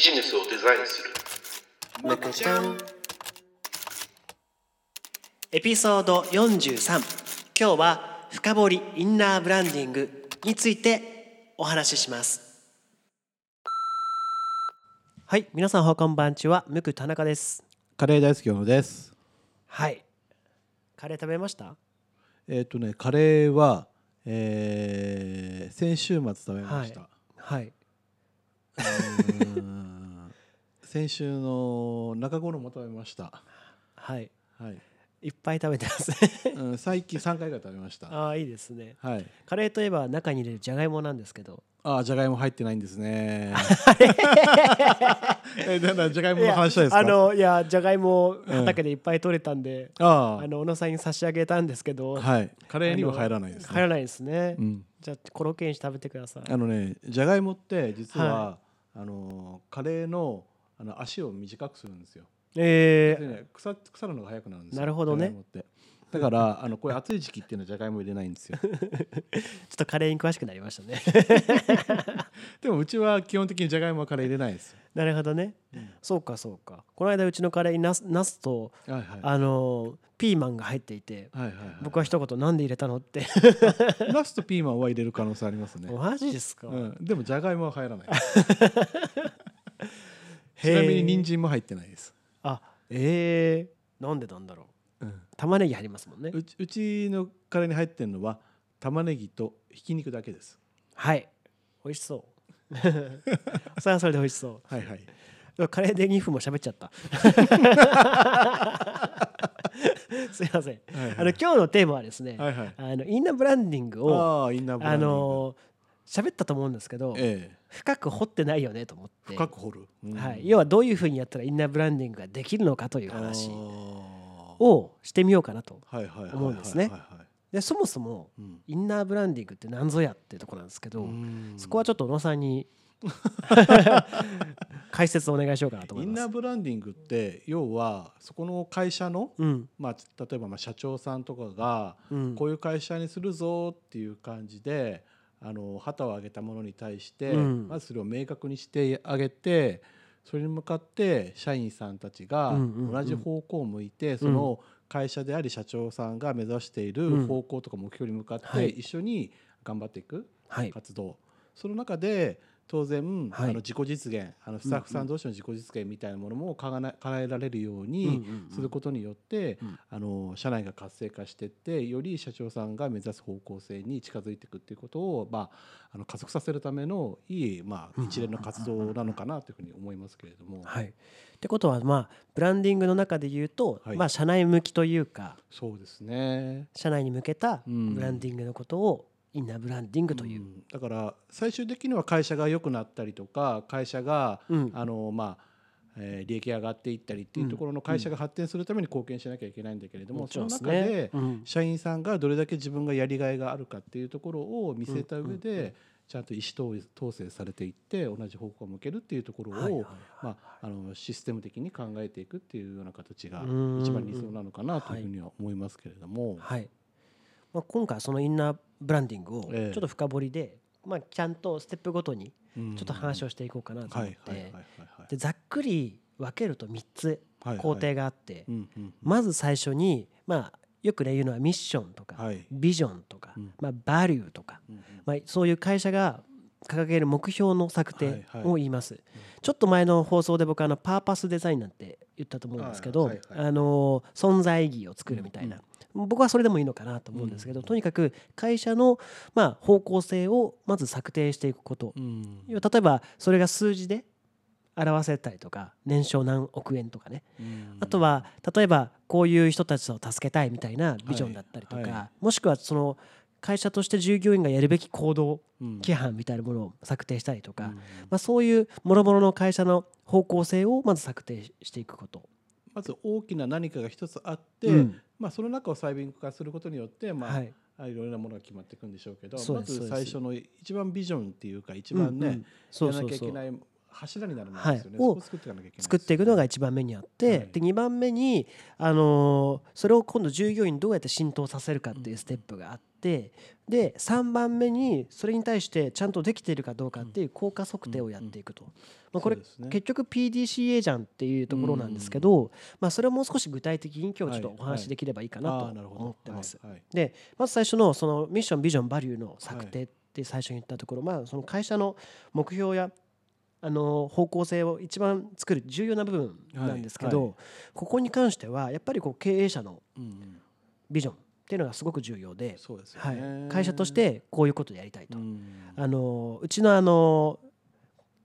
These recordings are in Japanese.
ビジネスをデザインする。むくちゃんエピソード43今日は深掘りインナーブランディングについてお話しします。はい皆さんおはこんばんちは。むく田中です。カレー大好きのです。はい。カレー食べました？えっ、とね、カレーは、えー先週末食べました。はい、うーん先週の中頃も食べました。はい、はい。いっぱい食べてますうん、最近三回ぐらい食べました。ああいいですねはい。カレーといえば中に入れるじゃがいもなんですけどあー、じゃがいも入ってないんですね。え、だからじゃがいもの話したいですか？あのいやじゃがいも畑でいっぱい取れたんで、ああの小野さんに差し上げたんですけど、ーはい。カレーには入らないです、ね。入らないですね、うん。じゃあコロッケにして食べてくださいあのね、じゃがいもって実は、はあのカレーのあの足を短くするんですよ。えー、でね、腐腐るのが早くなるんですよ。なるほどねだからあのこれ暑い時期っていうのはじゃがいも入れないんですよ。ちょっとカレーに詳しくなりましたね でもうちは基本的にじゃがいもはカレー入れないですよ。なるほどね、そうかそうかこの間うちのカレーにナスナスとはいはい。あのピーマンが入っていてはいはいはい。僕は一言なんで入れたのって ナスとピーマンは入れる可能性ありますね。マジですか、うん、でもじゃがいもは入らない。ちなみに人参も入ってないです。あえー、なんでなんだろううん、玉ねぎ入りますもんね。うちうちのカレーに入ってるのは玉ねぎとひき肉だけです。はい。美味しそう。それはそれで美味しそはいはい。うカレーで2分も喋っちゃった。すいません、はいはい。あの今日のテーマはですね、はいはい。あのインナーブランディングをああインナーあの喋ったと思うんですけど、ええ。深く掘ってないよねと思って。深く掘る。うん。はい、要はどういうふうにやったらインナーブランディングができるのかという話をしてみようかなと思うんですね。でそもそもうん。インナーブランディングって何ぞやっていうところなんですけど、うん。そこはちょっと小野さんに 解説をお願いしようかなと思います。インナーブランディングって要はそこの会社の、うん。まあ、例えばまあ社長さんとかがうん。こういう会社にするぞっていう感じであの旗を上げたものに対して、うん。まずそれを明確にしてあげてそれに向かって社員さんたちが同じ方向を向いて、その会社であり社長さんが目指している方向とか目標に向かっはい。て一緒に頑張っていく。はい。活動。その中で当然、はい。あの自己実現あのスタッフさん同士の自己実現みたいなものもかな叶えられるよううんにうんうん。することによって、うん。あの社内が活性化していってより社長さんが目指す方向性に近づいていくっていうことを、まあ、あの加速させるためのいい、まあ、一連の活動なのかなというふうに思いますけれども、はい、ってことはまあブランディングの中で言うと、はい。まあ社内向きというかそうですね。社内に向けたうん。ブランディングのことをインナーブランディングという。ん。だから最終的には会社が良くなったりとか会社が、うん。あのまあえー利益が上がっていったりっていうところの会社が発展するために貢献しなきゃいけないんだけれども、その中で社員さんがどれだけ自分がやりがいがあるかっていうところを見せた上で、ちゃんと意思統制されていって同じ方向を向けるっていうところを、まあ、あのシステム的に考えていくっていうような形がうん。一番理想なのかなというふうには思いますけれども。はいまあ、今回はそのインナーブランディングをちょええっと深掘りで、まあ、ちゃんとステップごとにうん。ちょっと話をしていこうかなとはい思ってざっくり分けると3つ工程があってまず最初にまあよくね言うのはミッションとかはい。ビジョンとかうん。まあバリューとかまあそういう会社が掲げる目標の策定を言います。ちょっと前の放送で僕あのパーパスデザインなんて言ったと思うんですけどあの存在意義を作るみたいな僕はそれでもいいのかなと思うんですけどとにかく会社のまあ方向性をまず策定していくこと。うん。例えばそれが数字で表せたりとか年商何億円とかね。うん。あとは例えばこういう人たちを助けたいみたいなビジョンだったりとか、はいはもしくはその会社として従業員がやるべき行動うん規範みたいなものを策定したりとか、うん。まあ、そういう諸々の会社の方向性をまず策定していくこと。まず大きな何かが一つあって、うんまあ、その中を細分化することによって、まあはい。あいろいろなものが決まっていくんでしょうけどまず最初の一番ビジョンっていうか一番ね、やらなきゃいけない柱になるものですよね、を作っていくのが1番目にあって、はい。で2番目に、あのーそれを今度従業員にどうやって浸透させるかっていうステップがあって、ってで3番目にそれに対してちゃんとできているかどうかっていう効果測定をやっていくと、まあ、これ結局 PDCA じゃんっていうところなんですけど、まあ、それをもう少し具体的に今日ちょっとお話しできればいいかなとあーなるほど。思ってます。でまず最初のそのミッションビジョンバリューの策定って最初に言ったところ、まあその会社の目標やあの方向性を一番作る重要な部分なんですけど、ここに関してはやっぱりこう経営者のビジョンっていうのがすごく重要で、そうですよはね、い、会社としてこういうことをやりたいと。うん。あのうちのあの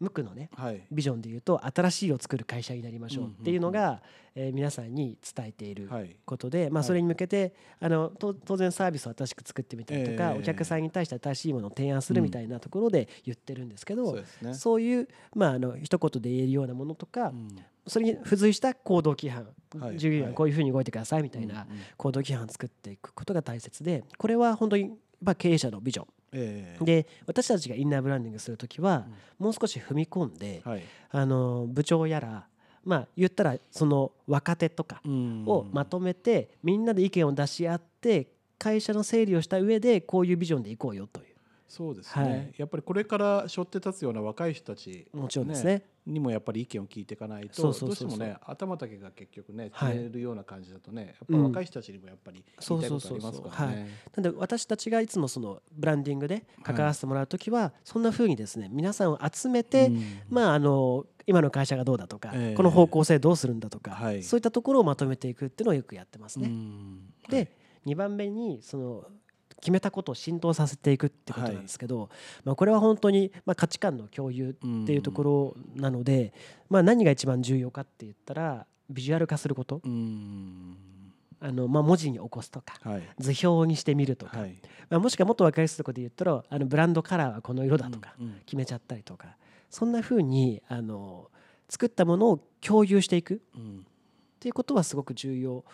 ムックのねはい。ビジョンで言うと新しいを作る会社になりましょうっていうのが、えー皆さんに伝えているはい。ことで、まあ、はい。それに向けて、あのと当然サービスを新しく作ってみたりとか、ええ。お客さんに対して新しいものを提案するみたいなところで言ってるんですけど、そうですね。そういう、まあ、あの一言で言えるようなものとか、うん。それに付随した行動規範、はい。従業員ははい。こういうふうに動いてくださいみたいなうんうん。行動規範を作っていくことが大切でこれは本当にまあ経営者のビジョンええ。で私たちがインナーブランディングする時は、もう少し踏み込んで、はい。あの部長やらまあ言ったらその若手とかをまとめて、みんなで意見を出し合って会社の整理をした上でこういうビジョンでいこうよというそうですね、はい。やっぱりこれから背負って立つような若い人たち、もちろんですね。にもやっぱり意見を聞いていかないとどうしてもね頭だけが結局ねはい。決めるような感じだとね、やっうん。ぱ若い人たちにもやっぱり言いたいことありますからね。なんで私たちがいつもそのブランディングで関わらせてもらう時はそんな風にですね皆さんを集めて、うん。まああの今の会社がどうだとか、ええ。この方向性どうするんだとか、はい。そういったところをまとめていくっていうのをよくやってますね。うん。で、2番目にその決めたことを浸透させていくってことなんですけど、まあ、これは本当にまあ価値観の共有っていうところなので、まあ、何が一番重要かって言ったらビジュアル化すること。うん。あの、まあ、文字に起こすとかはい。図表にしてみるとか、はい。まあ、もしくはもっと分かりやすいところで言ったらあのブランドカラーはこの色だとかうんうん。決めちゃったりとか。そんな風にあの作ったものを共有していくうん。っていうことはすごく重要お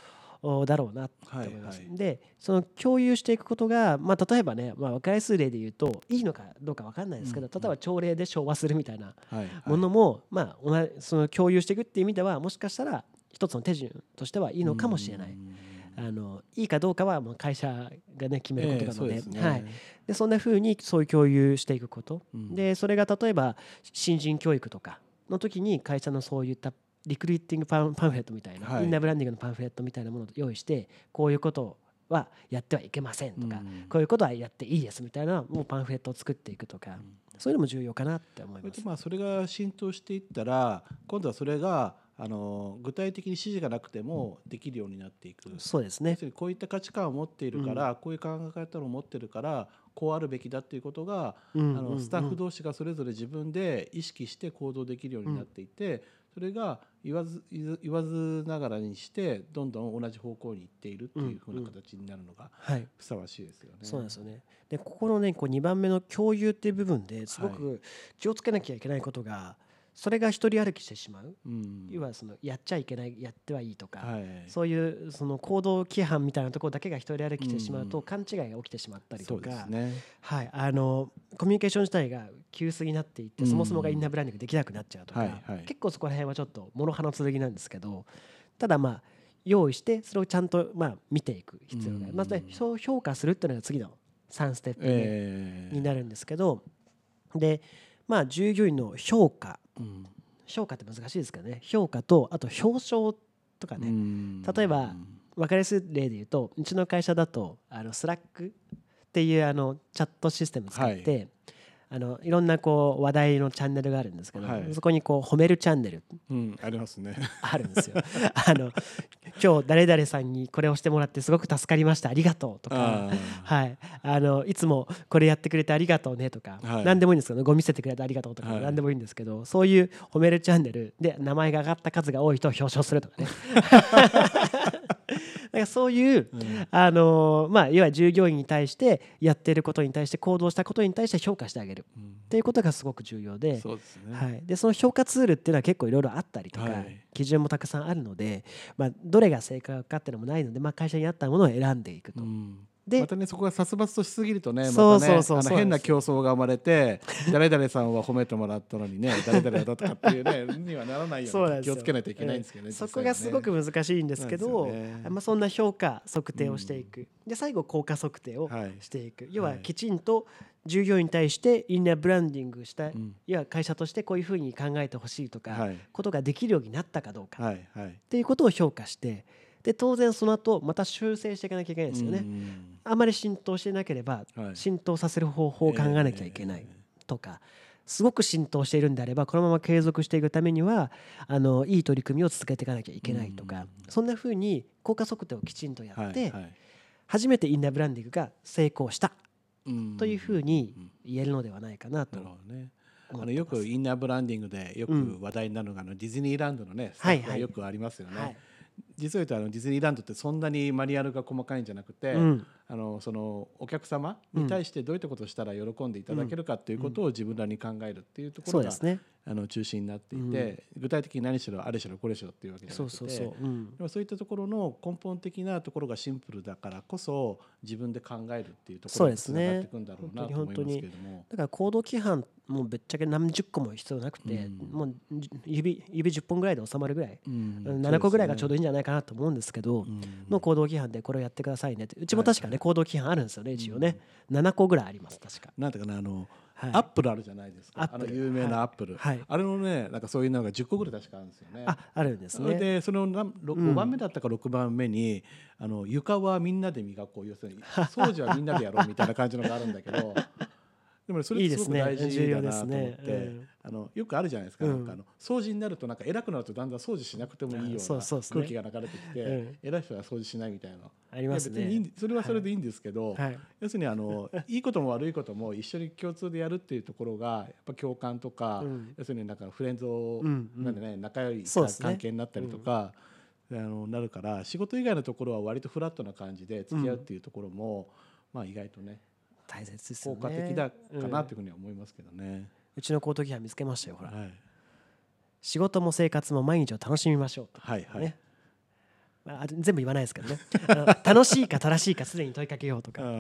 だろうなとはい思います。はいでその共有していくことが、まあ、例えばね、まあ、分かりやすい例で言うといいのかどうか分かんないですけど、うん例えば朝礼で昭和するみたいなはいはい。ものも、まあ、その共有していくっていう意味ではもしかしたら一つの手順としてはいいのかもしれない。うん。あのいいかどうかはもう会社がね決めることなので,、ええそうですね。はい、でそんな風にそういう共有していくこと、うん。でそれが例えば新人教育とかの時に会社のそういったリクルーティングパンパンフレットみたいな、はい。インナーブランディングのパンフレットみたいなものを用意してこういうことはやってはいけませんとか、うん。こういうことはやっていいですみたいなもうパンフレットを作っていくとか、そういうのも重要かなって思います。それで。まあそれが浸透していったら今度はそれがあの具体的に指示がなくてもできるようになっていく。そうですね。こういった価値観を持っているから、こういう考え方を持ってるからこうあるべきだっていうことが、うん。あのスタッフ同士がそれぞれ自分で意識して行動できるようになっていて、それが言わず言わずながらにしてどんどん同じ方向に行っているっていうふうな形になるのがはいふさわしいですよね。そうなんですよね。でここのねこう2番目の共有っていう部分ですごく気をつけなきゃいけないことが、それが一人歩きしてしまう、うん。要はそのやっちゃいけないやってはいいとか、はい、そういうその行動規範みたいなところだけが一人歩きしてしまうとうん。勘違いが起きてしまったりとか、すね。はい、あのコミュニケーション自体が急須になっていって、うん。そもそもがインナーブランディングできなくなっちゃうとか、はいはい。結構そこら辺はちょっと諸刃の剣なんですけどただまあ用意してそれをちゃんとまあ見ていく必要がある、うん。まずねそう評価するっていうのが次の3ステップになるんですけど、でまあ従業員の評価うん評価って難しいですけどね。評価とあと表彰とかね、例えば分かりやすい例で言うとうちの会社だとあの Slack っていうあのチャットシステム使って、い、あのいろんなこう話題のチャンネルがあるんですけど、はい。そこにこう褒めるチャンネル。うん、ありますね。あるんですよ。あの今日誰々さんにこれをしてもらってすごく助かりました。ありがとうとか。はい、あのいつもこれやってくれてありがとうねとか、はい。何でもいいんですけどゴミ捨ててくれてありがとうとか、はい。何でもいいんですけどそういう褒めるチャンネルで名前が上がった数が多い人を表彰するとかね だからそういう、うん。あのまあ、いわゆる従業員に対してやっていることに対して行動したことに対して評価してあげる。うん。っていうことがすごく重要で。そうですね。はい、でその評価ツールっていうのは結構いろいろあったりとか、はい。基準もたくさんあるので、まあ、どれが正解かっていうのもないので、まあ、会社に合ったものを選んでいくと。うんでまたねそこが殺伐としすぎるとねま変な競争が生まれて 誰々さんは褒めてもらったのにね 誰々だとかっていうねにはならないように気をつけないといけないんですけどね。うん。そこがすごく難しいんですけどね。まあ、そんな評価測定をしていく、で最後効果測定をはい。していく、要ははい。きちんと従業員に対してインナーブランディングした、うん。要は会社としてこういうふうに考えてほしいとか、はい。ことができるようになったかどうか、はい。はい。っていうことを評価してで当然その後また修正していかなきゃいけないですよね。うん。あまり浸透してなければ、はい。浸透させる方法を考えなきゃいけないとか、すごく浸透しているんであればこのまま継続していくためにはあのいい取り組みを続けていかなきゃいけないとか、そんなふうに効果測定をきちんとやって、はいはい。初めてインナーブランディングが成功したうん。というふうに言えるのではないかなと。あのよくインナーブランディングでようん。く話題になるのがあのディズニーランドのねはいはよくありますよね。はい実を言うとあのディズニーランドってそんなにマニュアルが細かいんじゃなくて、うん。あのそのお客様に対してどういったことをしたら喜んでいただけるかっていうことを自分らに考えるっていうところが、ね。あの中心になっていて、具体的に何しろあれしろこれしろっていうわけじゃなくてそうそうそう。うん。でもそういったところの根本的なところがシンプルだからこそ自分で考えるっていうところにつそうですね。ながっていくんだろうなと思いますけれども。だから行動規範もぶっちゃけ何十個も必要なくて、うん。もうじ指指10本ぐらいで収まるぐらい、うん。7個ぐらいがちょうどいいんじゃないかなと思うんですけど、うん。の行動規範でこれをやってくださいねって。うちも確かね、行動規範あるんですよね一応ね、7個ぐらいあります確か。なんていうかなあの、はい。アップルあるじゃないですか。あの有名なアップル、はい。あれのねなんかそういうのが10個ぐらい確かあるんですよね。ああるんですね。でそのなろうん。5番目だったか6番目に、あの床はみんなで磨こう要するに 掃除はみんなでやろうみたいな感じのがあるんだけどでもねそれすごく大事だなと思ってねうんあのよくあるじゃないですか,、うん。なんかあの掃除になるとなんか偉くなるとだんだん掃除しなくてもいいような空気が流れてきて、うん。偉い人は掃除しないみたいな。ありますね。それはそれでいいんですけど、はい。要するにあの いいことも悪いことも一緒に共通でやるっていうところがやっぱ共感とか、うん。要するになんかフレンズを、なんでね仲良い関係になったりとか、あのなるから仕事以外のところは割とフラットな感じで付き合うっていうところも、まあ意外とね大切ですよ効ね。果的だかなうんというふうには思いますけどね。うちの行動規範見つけましたよほら。はい。仕事も生活も毎日を楽しみましょうと。はいはい。ね。まあ、全部言わないですけどね。楽しいか正しいかすでに問いかけようとか。うんう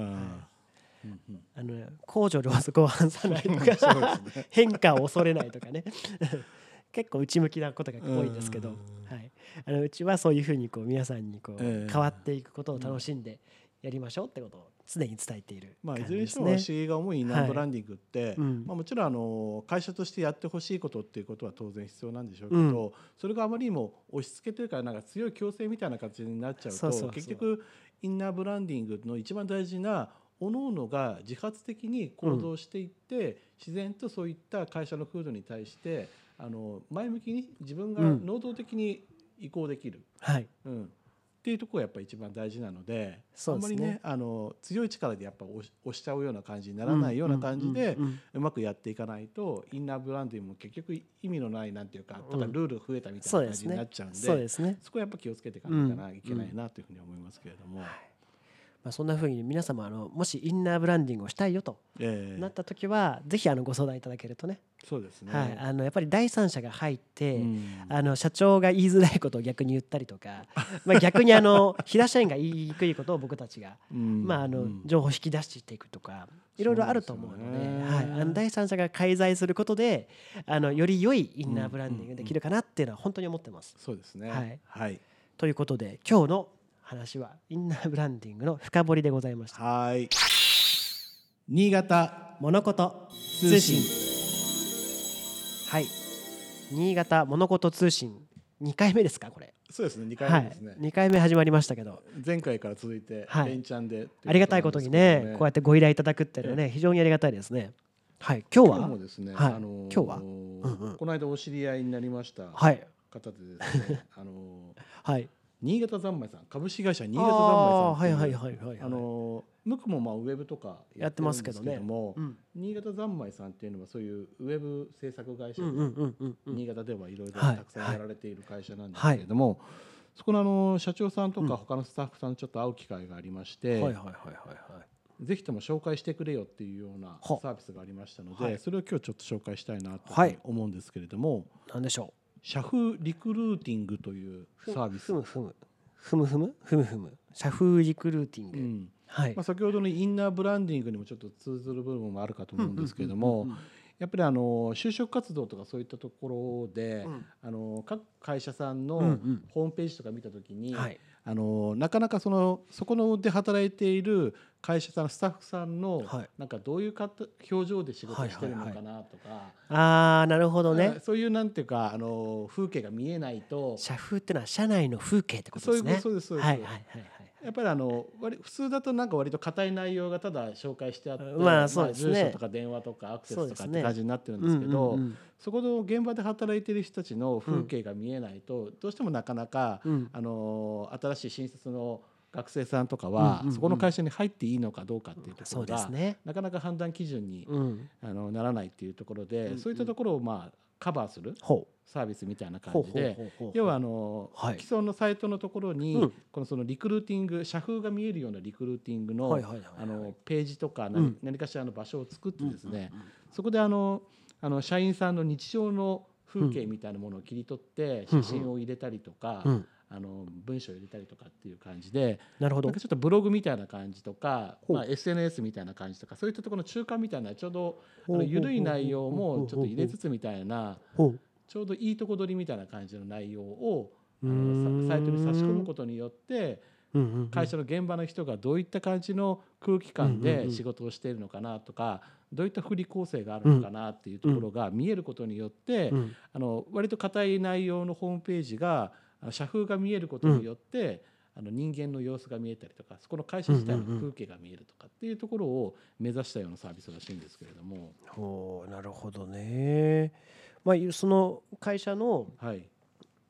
んうん。あのね公序良俗を反さないとか。変化を恐れないとかね。結構内向きなことが多いんですけど、はい、あのうちはそういうふうにこう皆さんにこうええ。変わっていくことを楽しんでやりましょうってことを常に伝えているまあ、い感ずれにしても。私が思うインナーブランディングって、うん。まあ、もちろんあの会社としてやってほしいことっていうことは当然必要なんでしょうけど、それがあまりにも押し付けというかなんか強い強制みたいな形になっちゃうと結局インナーブランディングの一番大事な各々が自発的に行動していって、自然とそういった会社の風土に対してあの前向きに自分がうん。能動的に移行できる。はい、うん、っていうところがやっぱり一番大事なのであんまりねあの強い力でやっぱ押し押しちゃうような感じにならないような感じでうまくやっていかないとインナーブランディングも結局意味のないなんていうかただうんルールが増えたみたいな感じになっちゃうんでそうですね、そこはやっぱ気をつけていかないかないけないなというふうに思いますけれども、まあ、そんなふうに皆様あのもしインナーブランディングをしたいよとええ。なった時は、ぜひあのご相談いただけるとね。そうですね、はい、あのやっぱり第三者が入って、うん。あの社長が言いづらいことを逆に言ったりとか、まあ、逆にあの 平社員が言いにくいことを僕たちが、うん。まあ、あのうん。情報を引き出していくとかいろいろあると思うのでね。はい、あの第三者が介在することであのより良いインナーブランディングできるかなっていうのは本当に思ってます。そうですね。はい。はい。ということで今日の話はインナーブランディングの深掘りでございました。はい。新潟物事通信。はい。新潟物事通信。2回目ですかこれ。そうですね2はい回目ですね、2回目始まりましたけど。前回から続いてはい。連チャンで、ありがたいことにねこうやってご依頼いただくっていうのはね非常にありがたいですね。はい。今日今日はもですね、はい。あのー今日は？んうん。この間お知り合いになりましたはい。方でですね、あのー はい新潟三昧さん株式会社新潟三昧さんはいはいはいはいあのー向くもまあウェブとかやってますけどね。もうん。新潟三昧さんっていうのはそういうウェブ制作会社で、うんうんうんうん。うん新潟ではいろいろはい。たくさんやられている会社なんですけれども、そこのあの社長さんとうん。か他のスタッフさんとちょっと会う機会がありまして、はいはいはいはいはい。ぜひとも紹介してくれよっていうようなはサービスがありましたので、はい。それを今日ちょっと紹介したいなとはい。思うんですけれども、なんでしょ社風リクルーティングといううサービス。ふむふむ。ふむふむ。ふむふむ社風リクルーティング、うん。はい。まあ、先ほどのインナーブランディングにもちょっと通ずる部分もあるかと思うんですけれどもやっぱりあの就職活動とかそういったところで、うん。あの各会社さんのうんうん。ホームページとか見た時に、はい。あのなかなかそのそこので働いている会社さんスタッフさんの、はい。なんかどういうかた表情で仕事してるのかなとか、ああなるほどね。そういうなんていうかあの風景が見えないと。社風ってのは社内の風景ってことそういうですねそうですそうです、はいはいはいはい。やっぱりあの割普通だとなんか割と硬い内容がただ紹介してあって、まあそうですね。住所とか電話とかアクセスとかって感じになってるんですけど、そこの現場で働いてる人たちの風景が見えないと、どうしてもなかなか、うん。あの新しい新卒の学生さんとかは、そこの会社に入っていいのかどうかっていうところが、すね。なかなか判断基準に、うん。あのならないっていうところで、そういったところをまあカバーするほサービスみたいな感じで。要はあの、はい。既存のサイトのところに、うん。このそのリクルーティング社風が見えるようなリクルーティングの,、あのページとか何,、かしらの場所を作ってですね、そこであのあの社員さんの日常の風景みたいなものを切り取ってうん写真を入れたりとか、あの文章を入れたりとかっていう感じでなるほど。なんかちょっとブログみたいな感じとか、まあ、SNS みたいな感じとかそういったところの中間みたいなちょうどあの緩い内容もちょっと入れつつみたいなちょうどいいとこ取りみたいな感じの内容をあのさサイトに差し込むことによって会社の現場の人がどういった感じの空気感で仕事をしているのかなとかどういった振り構成があるのかなっていうところが見えることによってうん。あの割と硬い内容のホームページが社風が見えることによってあの人間の様子が見えたりとかそこの会社自体の風景が見えるとかっていうところを目指したようなサービスらしいんですけれども。ほうなるほどね。まあその会社のはい。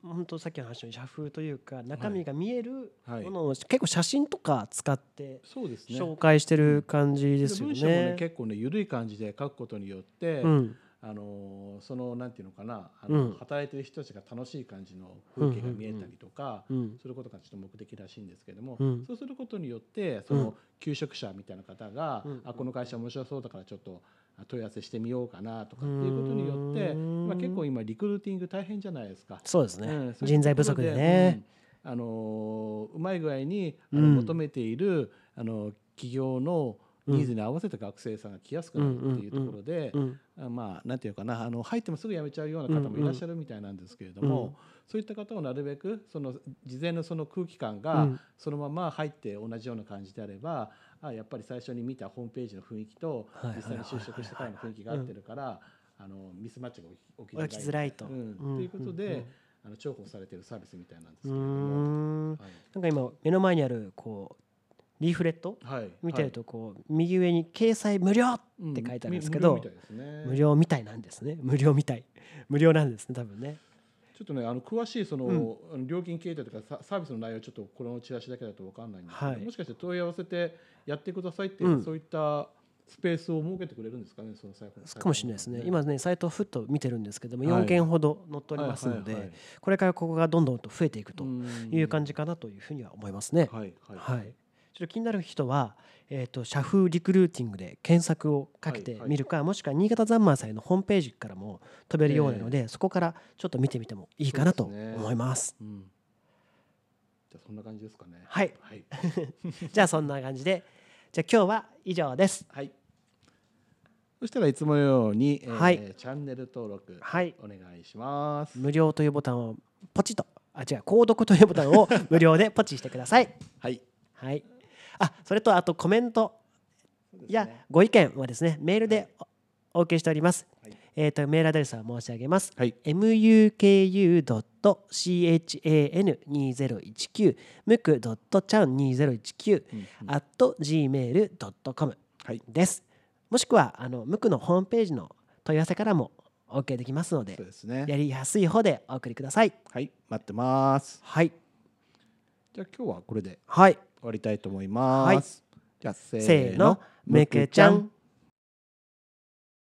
本当さっきの話の社風というか中身が見えるはい。ものを結構写真とか使って紹介してる感じですよね。ね。結構ね緩い感じで書くことによって、うんあのーそのなんていうのかなあの、うん。働いてる人たちが楽しい感じの風景が見えたりとか、うんすることがちょっと目的らしいんですけれども、うん。そうすることによってその求職者みたいな方が、うん。あこの会社面白そうだからちょっとあ問い合わせしてみようかなとかっていうことによって、うん。まあ、結構今リクルーティング大変じゃないですか。そうですね、うんそうい人うところ材不足でね。うん。あのーうまい具合にあのうん。求めている、あの企業のニーズに合わせた学生さんが来やすくなるっていうところで、まあなんていうかなあの入ってもすぐ辞めちゃうような方もいらっしゃるみたいなんですけれども、うんそういった方をなるべくその事前のその空気感うがん。そのまま入って同じような感じであれば、あやっぱり最初に見たホームページの雰囲気と実際に就職してからの雰囲気が合ってるから、あのミスマッチが起き起きづらいと。ということで、あの重宝されているサービスみたいなんですけうれども。ん。はい。なんか今目の前にあるこうリーフレットはい、見てるとこう右上に掲載無料って書いてあるんですけどうん無料みたいですね。無料みたいなんですね。無料みたい。無料なんですね多分ね。ちょっとねあの詳しいその、料金形態とかササービスの内容はちょっとこのチラシだけだと分かんないんですけど、はい。もしかして問い合わせてやってくださいって、うん。そういったスペースを設けてくれるんですかねそのサイトかもしれないですね今ねサイトをふっと見てるんですけどもはい。4件ほど載っておりますのでこれからここがどんどんと増えていくという感じじかなというふうには思いますね。はいはい。はい、ちょっと気になる人は、えー、と社風リクルーティングで検索をかけてはいはい。みるか、もしくは新潟ザンマー祭のホームページからも飛べるようなので、そこからちょっと見てみてもいいかなと思います。うん、じゃあそんな感じですかね。はい、はい、じゃあそんな感じでじゃあ今日は以上です。はい、そしたらいつものように、えーはい。チャンネル登録はい。お願いします。無料というボタンをポチッとあ違う購読というボタンを無料でポチしてください。はい。はい、あそれとあとコメント。やご意見はですねメールでおお受けしております。はい。えー、とメールアドレスは申し上げます。はい。muku.chan2019 muku.chan2019 うんうん。at gmail.com はい。です。もしくはあのムクのホームページの問い合わせからも OK できますのでそうですね。やりやすい方でお送りください。はい。待ってます。はい、じゃあ今日はこれではい、終わりたいと思います、じゃあせせーの、むくちゃん。